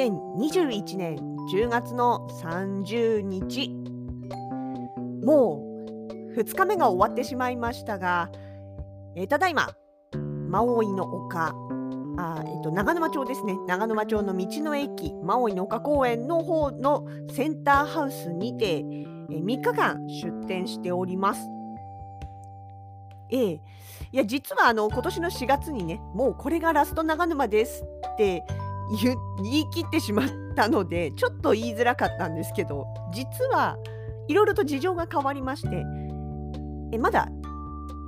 2021年10月の30日もう2日目が終わってしまいましたが、えーただいまマオイの丘あ、えっと長沼町ですね長沼町の道の駅マオイの丘公園の方のセンターハウスにて、えー3日間出店しております。ええいや実はあの今年の4月にねもうこれがラスト長沼ですって言い切ってしまったのでちょっと言いづらかったんですけど実はいろいろと事情が変わりましてえまだ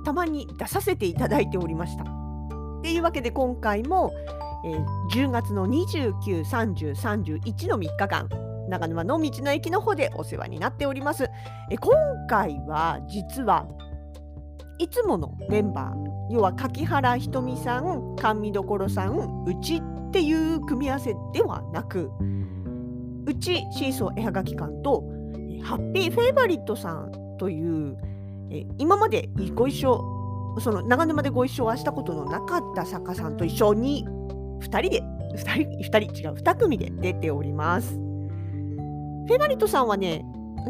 たまに出させていただいておりました。っていうわけで今回も、えー10月の29、30、31の3日間長沼の道の駅の方でお世話になっております。え今回は実はいつものメンバー要は柿原ひとみさん甘味どころさんうちっていう組み合わせではなくうちシーソー絵はがき館とハッピーフェイバリットさんというえ今までご一緒その長沼でご一緒はしたことのなかった作家さんと一緒に2人で2人2人違う2組で出ております。フェイバリットさんはね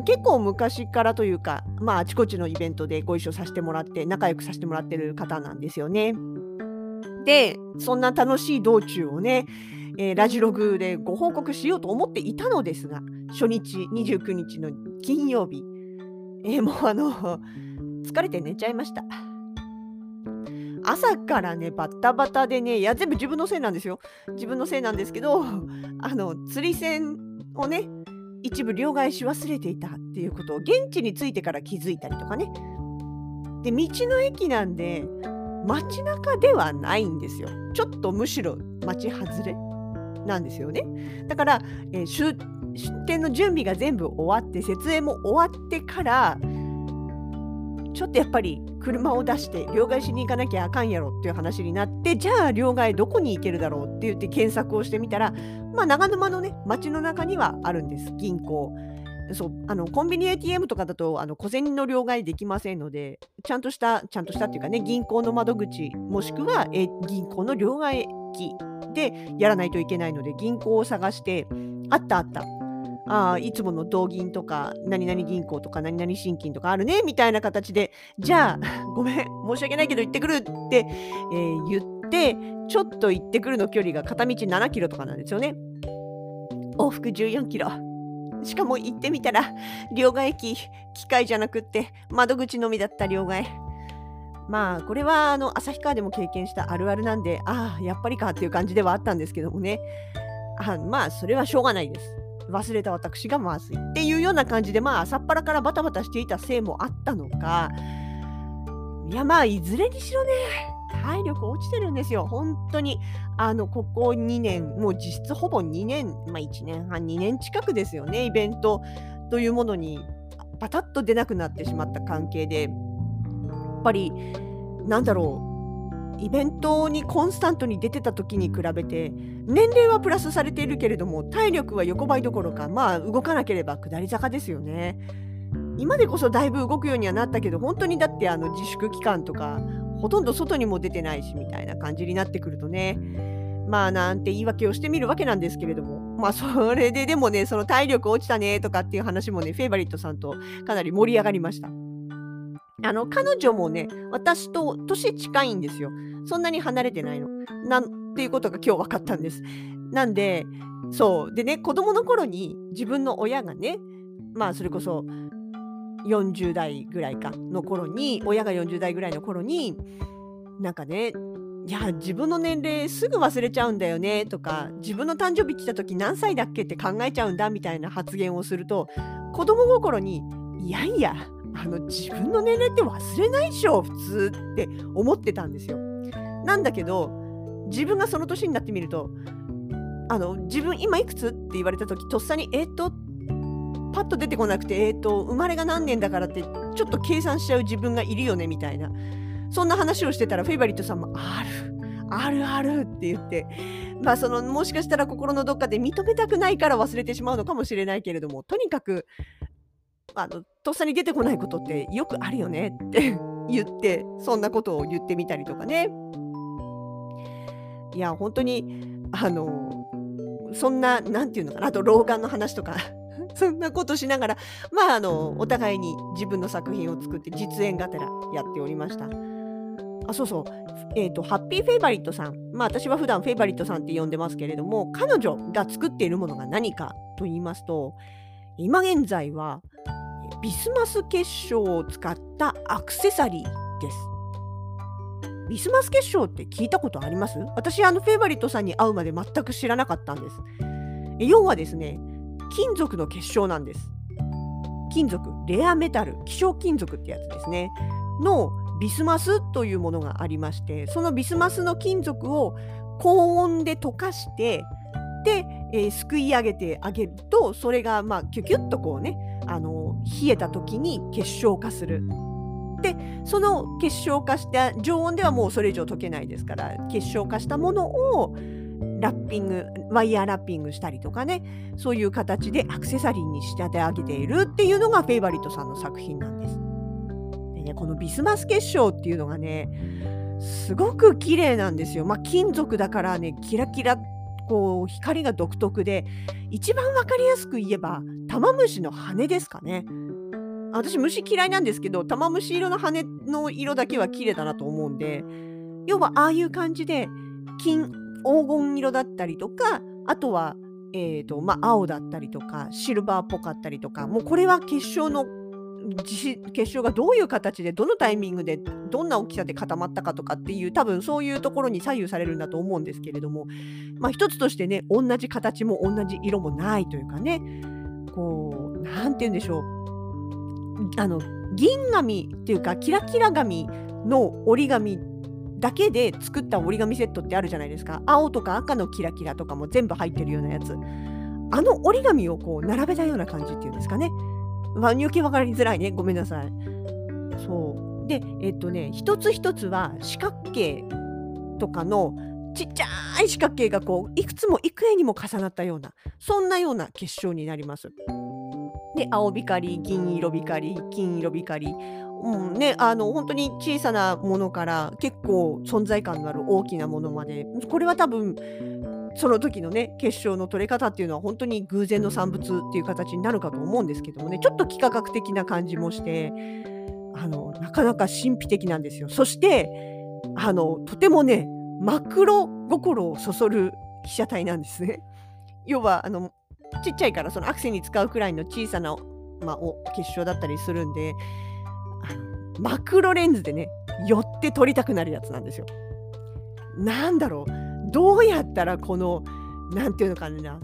結構昔からというか、まあ、あちこちのイベントでご一緒させてもらって仲良くさせてもらってる方なんですよね。でそんな楽しい道中をね、えーラジログでご報告しようと思っていたのですが初日29日の金曜日、えーもうあの疲れて寝ちゃいました。朝からねバッタバタでねいや全部自分のせいなんですよ自分のせいなんですけどあの釣り線をね一部両替し忘れていたっていうことを現地に着いてから気づいたりとかねで道の駅なんで街中ではないんですよ。ちょっとむしろ街外れなんですよね。だから、えー出店の準備が全部終わって設営も終わってからちょっとやっぱり車を出して両替しに行かなきゃあかんやろっていう話になってじゃあ両替どこに行けるだろうって言って検索をしてみたらまあ長沼のね街の中にはあるんです。銀行。そうあのコンビニ ATM とかだとあの小銭の両替できませんのでちゃんとしたちゃんとしたっていうかね銀行の窓口もしくは、銀行の両替機でやらないといけないので銀行を探してあったあった。あいつもの同銀とか何々銀行とか何々信金とかあるねみたいな形でじゃあ ごめん申し訳ないけど行ってくるって、えー言ってちょっと行ってくるの距離が片道7キロとかなんですよね。往復14キロ。しかも行ってみたら両替機機械じゃなくって窓口のみだった両替。まあこれはあの旭川でも経験したあるあるなんでああやっぱりかっていう感じではあったんですけどもね。あまあそれはしょうがないです。忘れた私がまずいっていうような感じでまあ朝っぱらからバタバタしていたせいもあったのか。いやまあいずれにしろね体力落ちてるんですよ。本当に。あのここ2年もう実質ほぼ2年まあ1年半2年近くですよねイベント。というものにパタッと出なくなってしまった関係で。やっぱりなんだろう。イベントにコンスタントに出てた時に比べて年齢はプラスされているけれども体力は横ばいどころかまあ動かなければ下り坂ですよね。今でこそだいぶ動くようにはなったけど本当にだってあの自粛期間とかほとんど外にも出てないしみたいな感じになってくるとねまあなんて言い訳をしてみるわけなんですけれどもまあそれででもねその体力落ちたねとかっていう話もねフェイバリットさんとかなり盛り上がりました。あの彼女もね私と年近いんですよ。そんなに離れてないの。なんていうことが今日分かったんです。なんでそうでね子供の頃に自分の親がねまあそれこそ40代ぐらいかの頃に親が40代ぐらいの頃になんかねいや自分の年齢すぐ忘れちゃうんだよねとか自分の誕生日来た時何歳だっけ？って考えちゃうんだみたいな発言をすると子供心にいやいやあの自分の年齢って忘れないでしょ普通って思ってたんですよ。なんだけど自分がその年になってみるとあの自分今いくつ？って言われた時とっさにえっ、とっパッと出てこなくてえっ、と生まれが何年だからってちょっと計算しちゃう自分がいるよねみたいな。そんな話をしてたらフェイバリットさんもあるあるあるって言って。まあそのもしかしたら心のどっかで認めたくないから忘れてしまうのかもしれないけれどもとにかくあのとっさに出てこないことってよくあるよねって言ってそんなことを言ってみたりとかね。いや本当にあのそんな何て言うのかなあと老眼の話とか そんなことしながらまああのお互いに自分の作品を作って実演がてらやっておりました。あそうそう、えーと、ハッピーフェイバリットさん、まあ、私は普段フェイバリットさんって呼んでますけれども彼女が作っているものが何かと言いますと今現在はビスマス結晶を使ったアクセサリーです。ビスマス結晶って聞いたことあります？私、あのフェイバリットさんに会うまで全く知らなかったんです。要はですね、金属の結晶なんです。金属、レアメタル、希少金属ってやつですね。のビスマスというものがありまして、そのビスマスの金属を高温で溶かして、で、えー、すくい上げてあげると、それがまあキュキュッとこうね、あの冷えた時に結晶化する。でその結晶化した常温ではもうそれ以上溶けないですから結晶化したものをラッピングワイヤーラッピングしたりとかねそういう形でアクセサリーに仕立て上げているっていうのがフェイバリットさんの作品なんです。でねこのビスマス結晶っていうのがねすごく綺麗なんですよ。まあ、金属だからねキラキラこう光が独特で一番分かりやすく言えば玉虫の羽ですかね。私虫嫌いなんですけど玉虫色の羽の色だけは綺麗だなと思うんで要はああいう感じで金黄金色だったりとかあとは、えーとまあ、青だったりとかシルバーっぽかったりとかもうこれは結晶の結晶がどういう形でどのタイミングでどんな大きさで固まったかとかっていう多分そういうところに左右されるんだと思うんですけれどもまあ一つとしてね同じ形も同じ色もないというかねこう何て言うんでしょう。あの銀紙っていうかキラキラ紙の折り紙ってだけで作った折り紙セットってあるじゃないですか。青とか赤のキラキラとかも全部入ってるようなやつ。あの折り紙をこう並べたような感じっていうんですかね、まあ、余計分かりづらいね。ごめんなさい。そう。でえっとね一つ一つは四角形とかのちっちゃい四角形がこういくつも幾重にも重なったようなそんなような結晶になります。で青光銀色光金色光うんね、あの本当に小さなものから結構存在感のある大きなものまでこれは多分その時のね結晶の取れ方っていうのは本当に偶然の産物っていう形になるかと思うんですけどもねちょっと幾何学的な感じもしてあのなかなか神秘的なんですよ。そしてあのとてもねマクロ心をそそる被写体なんですね。要はあのちっちゃいからそのアクセに使うくらいの小さな、まあ、お結晶だったりするんでマクロレンズでね寄って撮りたくなるやつなんですよ。なんだろうどうやったらこの何て言うのかな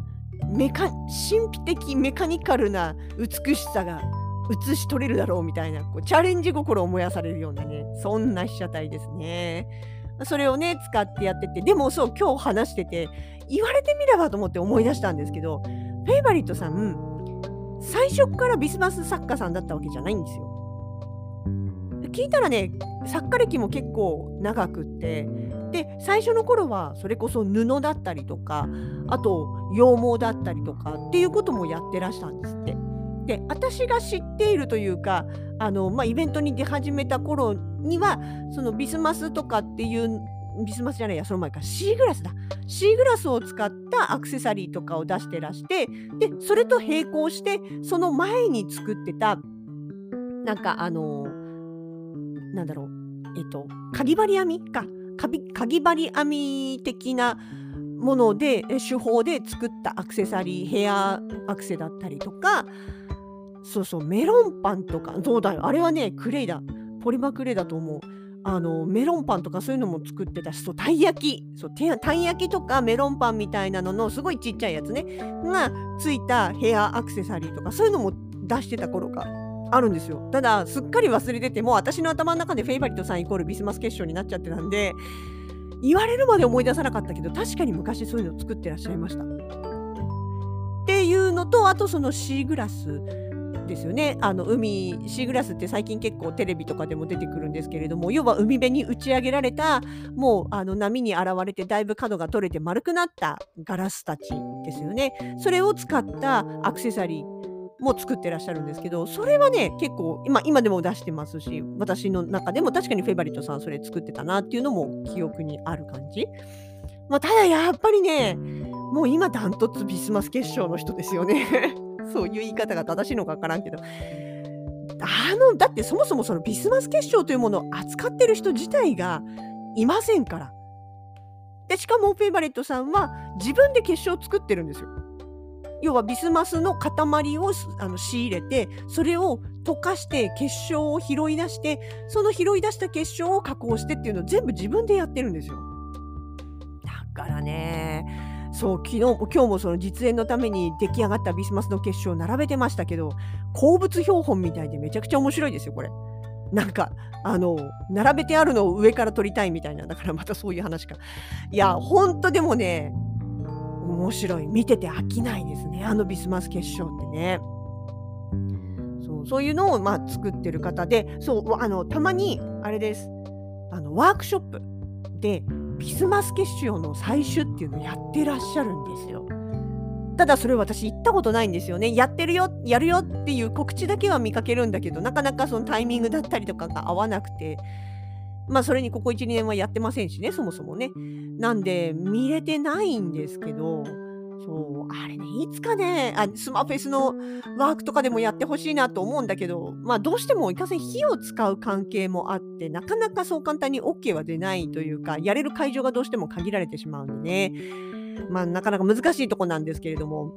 メカ神秘的メカニカルな美しさが写し取れるだろうみたいなこうチャレンジ心を燃やされるようなねそんな被写体ですね。それをね使ってやっててでもそう今日話してて言われてみればと思って思い出したんですけどフェイバリットさん最初からビスマス作家さんだったわけじゃないんですよ。聞いたらね作家歴も結構長くってで最初の頃はそれこそ布だったりとかあと羊毛だったりとかっていうこともやってらしたんですって。で私が知っているというかあの、まあ、イベントに出始めた頃にはそのビスマスとかっていうビスマスじゃないやその前かシーグラスだシーグラスを使ったアクセサリーとかを出してらしてでそれと並行してその前に作ってたなんかあの、なんだろう。えっとかぎ針編みか。かぎ針編み的なもので手法で作ったアクセサリーヘアアクセだったりとかそうそうメロンパンとか。そうだよ。あれはねクレイだ。ポリマクレイだと思う。あのメロンパンとかそういうのも作ってたしそうたい焼き。そうたい焼きとかメロンパンみたいなののすごいちっちゃいやつね。がついたヘアアクセサリーとかそういうのも出してた頃があるんですよ。ただすっかり忘れててもう私の頭の中でフェイバリットさんイコールビスマス結晶になっちゃってたんで言われるまで思い出さなかったけど確かに昔そういうの作ってらっしゃいました。っていうのとあとそのシーグラスですよね。あの海シーグラスって最近結構テレビとかでも出てくるんですけれども要は海辺に打ち上げられたもうあの波に現れてだいぶ角が取れて丸くなったガラスたちですよね。それを使ったアクセサリー。も作ってらっしゃるんですけどそれはね結構今今でも出してますし私の中でも確かにフェイバリットさんそれ作ってたなっていうのも記憶にある感じ、まあ、ただやっぱりねもう今ダントツビスマス結晶の人ですよね そういう言い方が正しいのかわからんけど。あの、だってそもそもそのビスマス結晶というものを扱ってる人自体がいませんから。で、しかもフェイバレットさんは自分で結晶を作ってるんですよ。要はビスマスの塊をあの仕入れて、それを溶かして結晶を拾い出して、その拾い出した結晶を加工してっていうのを全部自分でやってるんですよ。だからね、そう昨日も今日もその実演のために出来上がったビスマスの結晶を並べてましたけど鉱物標本みたいでめちゃくちゃ面白いですよこれ。なんかあの並べてあるのを上から撮りたいみたいなだからまたそういう話か。いやほんとでもね面白い見てて飽きないですねあのビスマス結晶ってね。そうそういうのをまあ作ってる方でそうあのたまにあれですあのワークショップでビスマス結晶の採取っていうのをやってらっしゃるんですよ。ただそれ私行ったことないんですよね。やってるよ、やるよっていう告知だけは見かけるんだけど、なかなかそのタイミングだったりとかが合わなくて、まあそれにここ1、2年はやってませんしね、そもそもね。なんで見れてないんですけど、そう、あれね、いつかね、あスマフェスのワークとかでもやってほしいなと思うんだけど、まあどうしてもいかせん火を使う関係もあって、なかなかそう簡単に OK は出ないというか、やれる会場がどうしても限られてしまうんでね、まあなかなか難しいとこなんですけれども、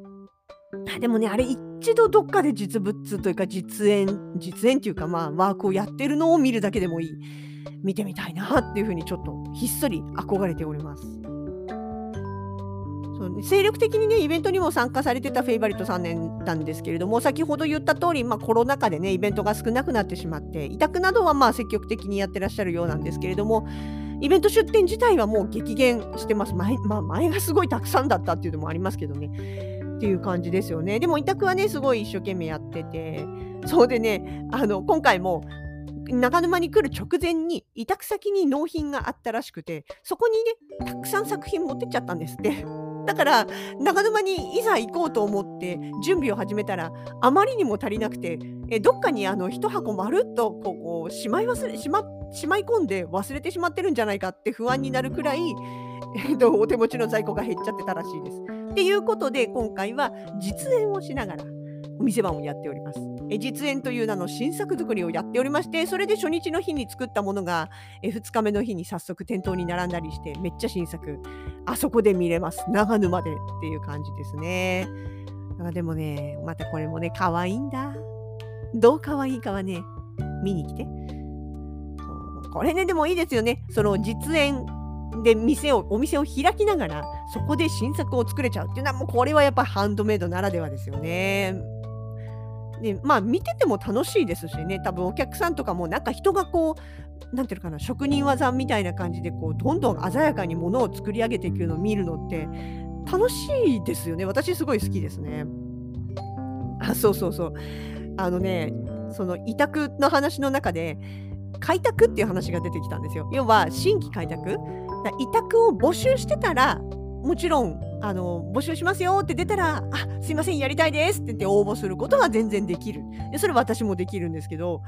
でもね、あれ一度どっかで実物というか実演、実演っていうかまあワークをやってるのを見るだけでもいい。見てみたいな。っていうふうにちょっとひっそり憧れております。そう精力的にねイベントにも参加されてたフェイバリット3年なんですけれども先ほど言った通り、まあ、コロナ禍でねイベントが少なくなってしまって委託などはまあ積極的にやってらっしゃるようなんですけれどもイベント出店自体はもう激減してます。前,、まあ、前がすごいたくさんだったっていうのもありますけどね。っていう感じですよね。でも委託はねすごい一生懸命やってて。そうでねあの今回も長沼に来る直前に委託先に納品があったらしくてそこにねたくさん作品持ってっちゃったんですって。だから長沼にいざ行こうと思って準備を始めたらあまりにも足りなくてえどっかにあの1箱まるっとこうしまい忘れしましまい込んで忘れてしまってるんじゃないかって不安になるくらい、えっと、お手持ちの在庫が減っちゃってたらしいです。っていうことで今回は実演をしながらお店番をやっております。え実演という名の新作作りをやっておりましてそれで初日の日に作ったものがえ2日目の日に早速店頭に並んだりしてめっちゃ新作。あそこで見れます。長沼でっていう感じですね。あでもねまたこれもね可愛いんだ。どう可愛いかはね見に来て。これねでもいいですよね。その実演で店をお店を開きながらそこで新作を作れちゃうっていうのはもうこれはやっぱハンドメイドならではですよね。でまあ見てても楽しいですしね多分お客さんとかもなんか人がこう何ていうのかな職人技みたいな感じでこうどんどん鮮やかにものを作り上げていくのを見るのって楽しいですよね私すごい好きですね。あそうそうそうあのねその委託の話の中で開拓っていう話が出てきたんですよ。要は新規開拓委託を募集してたらもちろんあの募集しますよって出たら、あすいません、やりたいですって言って応募することは全然できる。でそれ私もできるんですけど、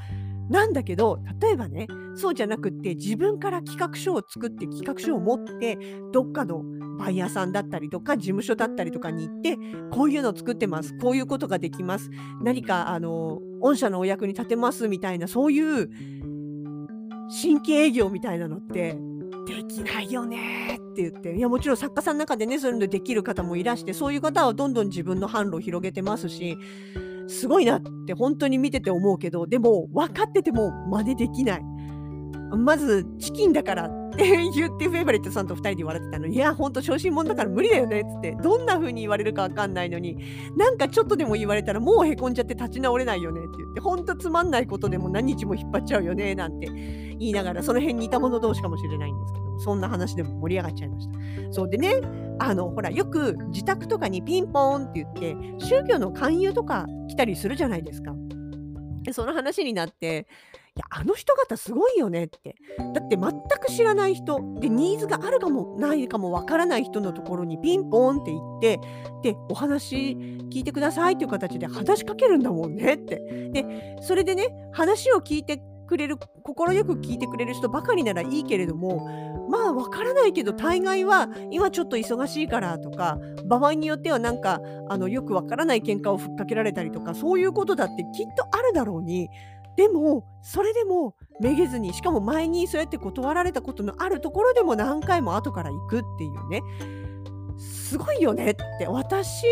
なんだけど、例えばね、そうじゃなくって自分から企画書を作って企画書を持って、どっかのバイヤーさんだったりとか事務所だったりとかに行ってこういうの作ってますこういうことができます何かあの御社のお役に立てますみたいなそういう新規営業みたいなのってできないよねって言って、いや、もちろん作家さんの中でね、そういうのできる方もいらして、そういう方はどんどん自分の販路を広げてますし、すごいなって本当に見てて思うけど、でも分かってても真似できない。まず、チキンだからって言って、フェイバリットさんと2人で笑ってたの。に、いや、ほんと小心者だから無理だよね。っつって、どんな風に言われるか分かんないのに、なんかちょっとでも言われたらもうへこんじゃって立ち直れないよね。って言って、ほんとつまんないことでも何日も引っ張っちゃうよね。なんて言いながら、その辺似た者同士かもしれないんですけどそんな話でも盛り上がっちゃいました。そうでね。あのほらよく自宅とかにピンポーンって言って宗教の勧誘とか来たりするじゃないですか。その話になっていやあの人方すごいよねって。だって全く知らない人。でニーズがあるかもないかもわからない人のところにピンポンって言ってでお話聞いてくださいっていう形で話しかけるんだもんねって。でそれでね話を聞いてくれる快く聞いてくれる人ばかりならいいけれどもまあわからないけど大概は今ちょっと忙しいからとか場合によってはなんかあのよくわからない喧嘩をふっかけられたりとかそういうことだってきっとあるだろうにでもそれでもめげずにしかも前にそうやって断られたことのあるところでも何回も後から行くっていうね。すごいよねって私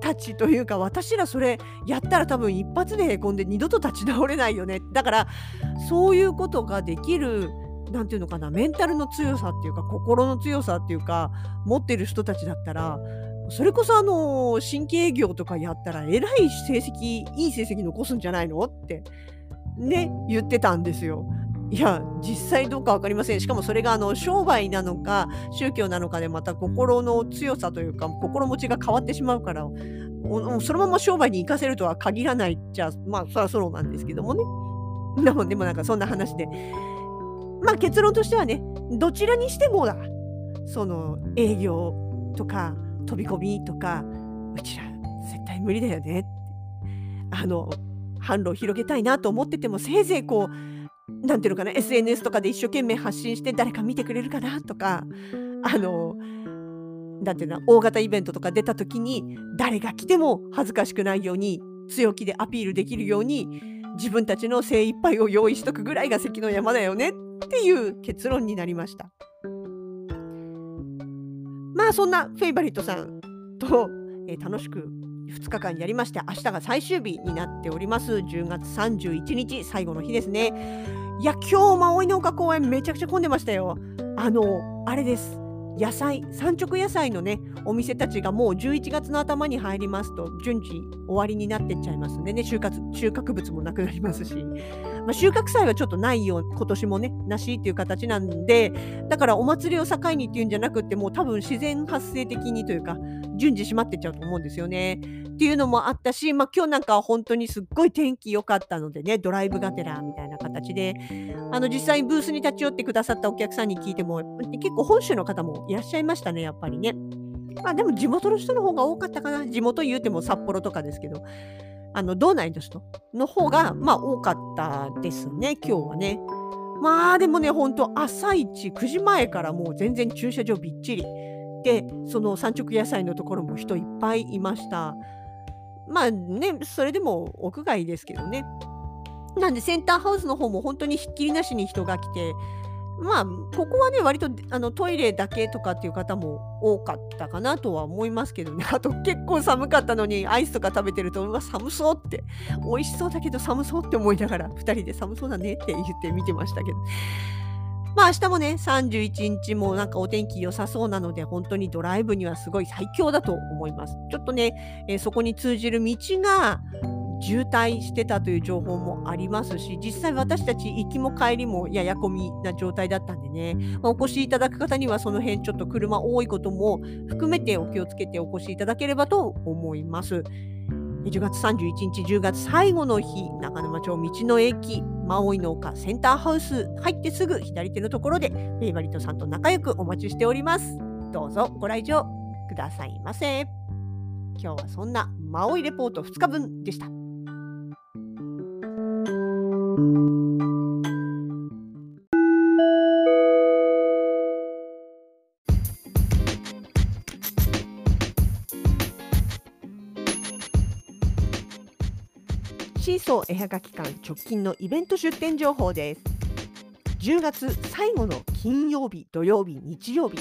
たちというか私らそれやったら多分一発でへこんで二度と立ち直れないよね。だからそういうことができる何て言うのかなメンタルの強さっていうか心の強さっていうか持ってる人たちだったらそれこそあの新規営業とかやったらえらい成績いい成績残すんじゃないのってね言ってたんですよ。いや実際どうか分かりませんしかもそれがあの商売なのか宗教なのかでまた心の強さというか心持ちが変わってしまうからそのまま商売に生かせるとは限らないじゃまあそりゃそうなんですけどもね。でもでもなんかそんな話でまあ結論としてはねどちらにしてもだその営業とか飛び込みとかうちら絶対無理だよねあの販路を広げたいなと思っててもせいぜいこう何ていうのかな SNS とかで一生懸命発信して誰か見てくれるかなとかあのなんていうの大型イベントとか出た時に誰が来ても恥ずかしくないように強気でアピールできるように自分たちの精一杯を用意しとくぐらいが関の山だよねっていう結論になりました。まあそんなフェイバリットさんと、えー、楽しく2日間やりまして明日が最終日になっております。10月31日最後の日ですね。いや今日マオイ農家公園めちゃくちゃ混んでましたよ。あのあれです。野菜産直野菜のねお店たちがもう11月の頭に入りますと順次終わりになってっちゃいますんでね。収穫収穫物もなくなりますし、まあ、収穫祭はちょっとないよ今年もねなしっていう形なんでだからお祭りを境にっていうんじゃなくてもう多分自然発生的にというか順次閉まってっちゃうと思うんですよね。っていうのもあったし、まあ、今日なんかは本当にすっごい天気良かったのでねドライブがてらみたいな形であの実際ブースに立ち寄ってくださったお客さんに聞いても結構本州の方もいらっしゃいましたねやっぱりね。まあでも地元の人の方が多かったかな地元言うても札幌とかですけどあの道内の人の方がまあ多かったですね今日はね。まあでもね、ほんと朝一9時前からもう全然駐車場びっちり。で、その産直野菜のところも人いっぱいいました。まあね、それでも屋外ですけどね。なんでセンターハウスの方も本当にひっきりなしに人が来て、まあ、ここはね、割とあのトイレだけとかっていう方も多かったかなとは思いますけどね。あと結構寒かったのにアイスとか食べてると、うわ、寒そうって、美味しそうだけど寒そうって思いながら、2人で寒そうだねって言って見てましたけど。まあ明日もね、31日もなんかお天気良さそうなので、本当にドライブにはすごい最強だと思います。ちょっとね、えー、そこに通じる道が渋滞してたという情報もありますし、実際私たち行きも帰りもややこみな状態だったんでね、まあ、お越しいただく方にはその辺ちょっと車多いことも含めてお気をつけてお越しいただければと思います。10月31日10月最後の日長沼町道の駅マオイ農家センターハウス入ってすぐ左手のところでフェイバリットさんと仲良くお待ちしております。どうぞご来場くださいませ。今日はそんなマオイレポート2日分でした。シーソー絵はがき館直近のイベント出店情報です。10月最後の金曜日土曜日日曜日。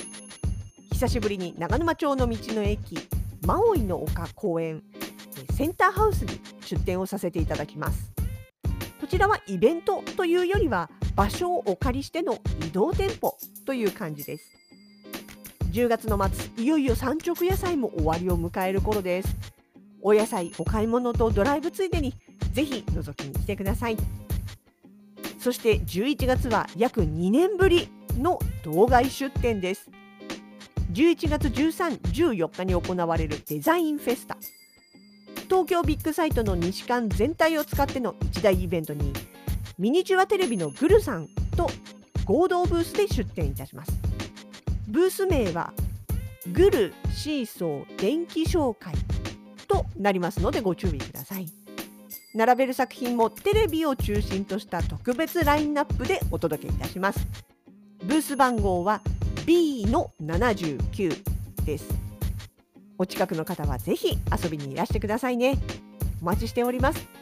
久しぶりに長沼町の道の駅マオイの丘公園センターハウスに出店をさせていただきます。ちらはイベントというよりは場所をお借りしての移動店舗という感じです。10月の末いよいよ産直野菜も終わりを迎える頃です。お野菜お買い物とドライブついでにぜひ覗きに来てください。そして11月は約2年ぶりの道外出展です。11月13、14日に行われるデザインフェスタ。東京ビッグサイトの西館全体を使っての一大イベントにミニチュアテレビのグルさんと合同ブースで出展いたします。ブース名はグルシーソー電気紹介となりますのでご注意ください。並べる作品もテレビを中心とした特別ラインナップでお届けいたします。ブース番号は B の79です。お近くの方はぜひ遊びにいらしてくださいね。お待ちしております。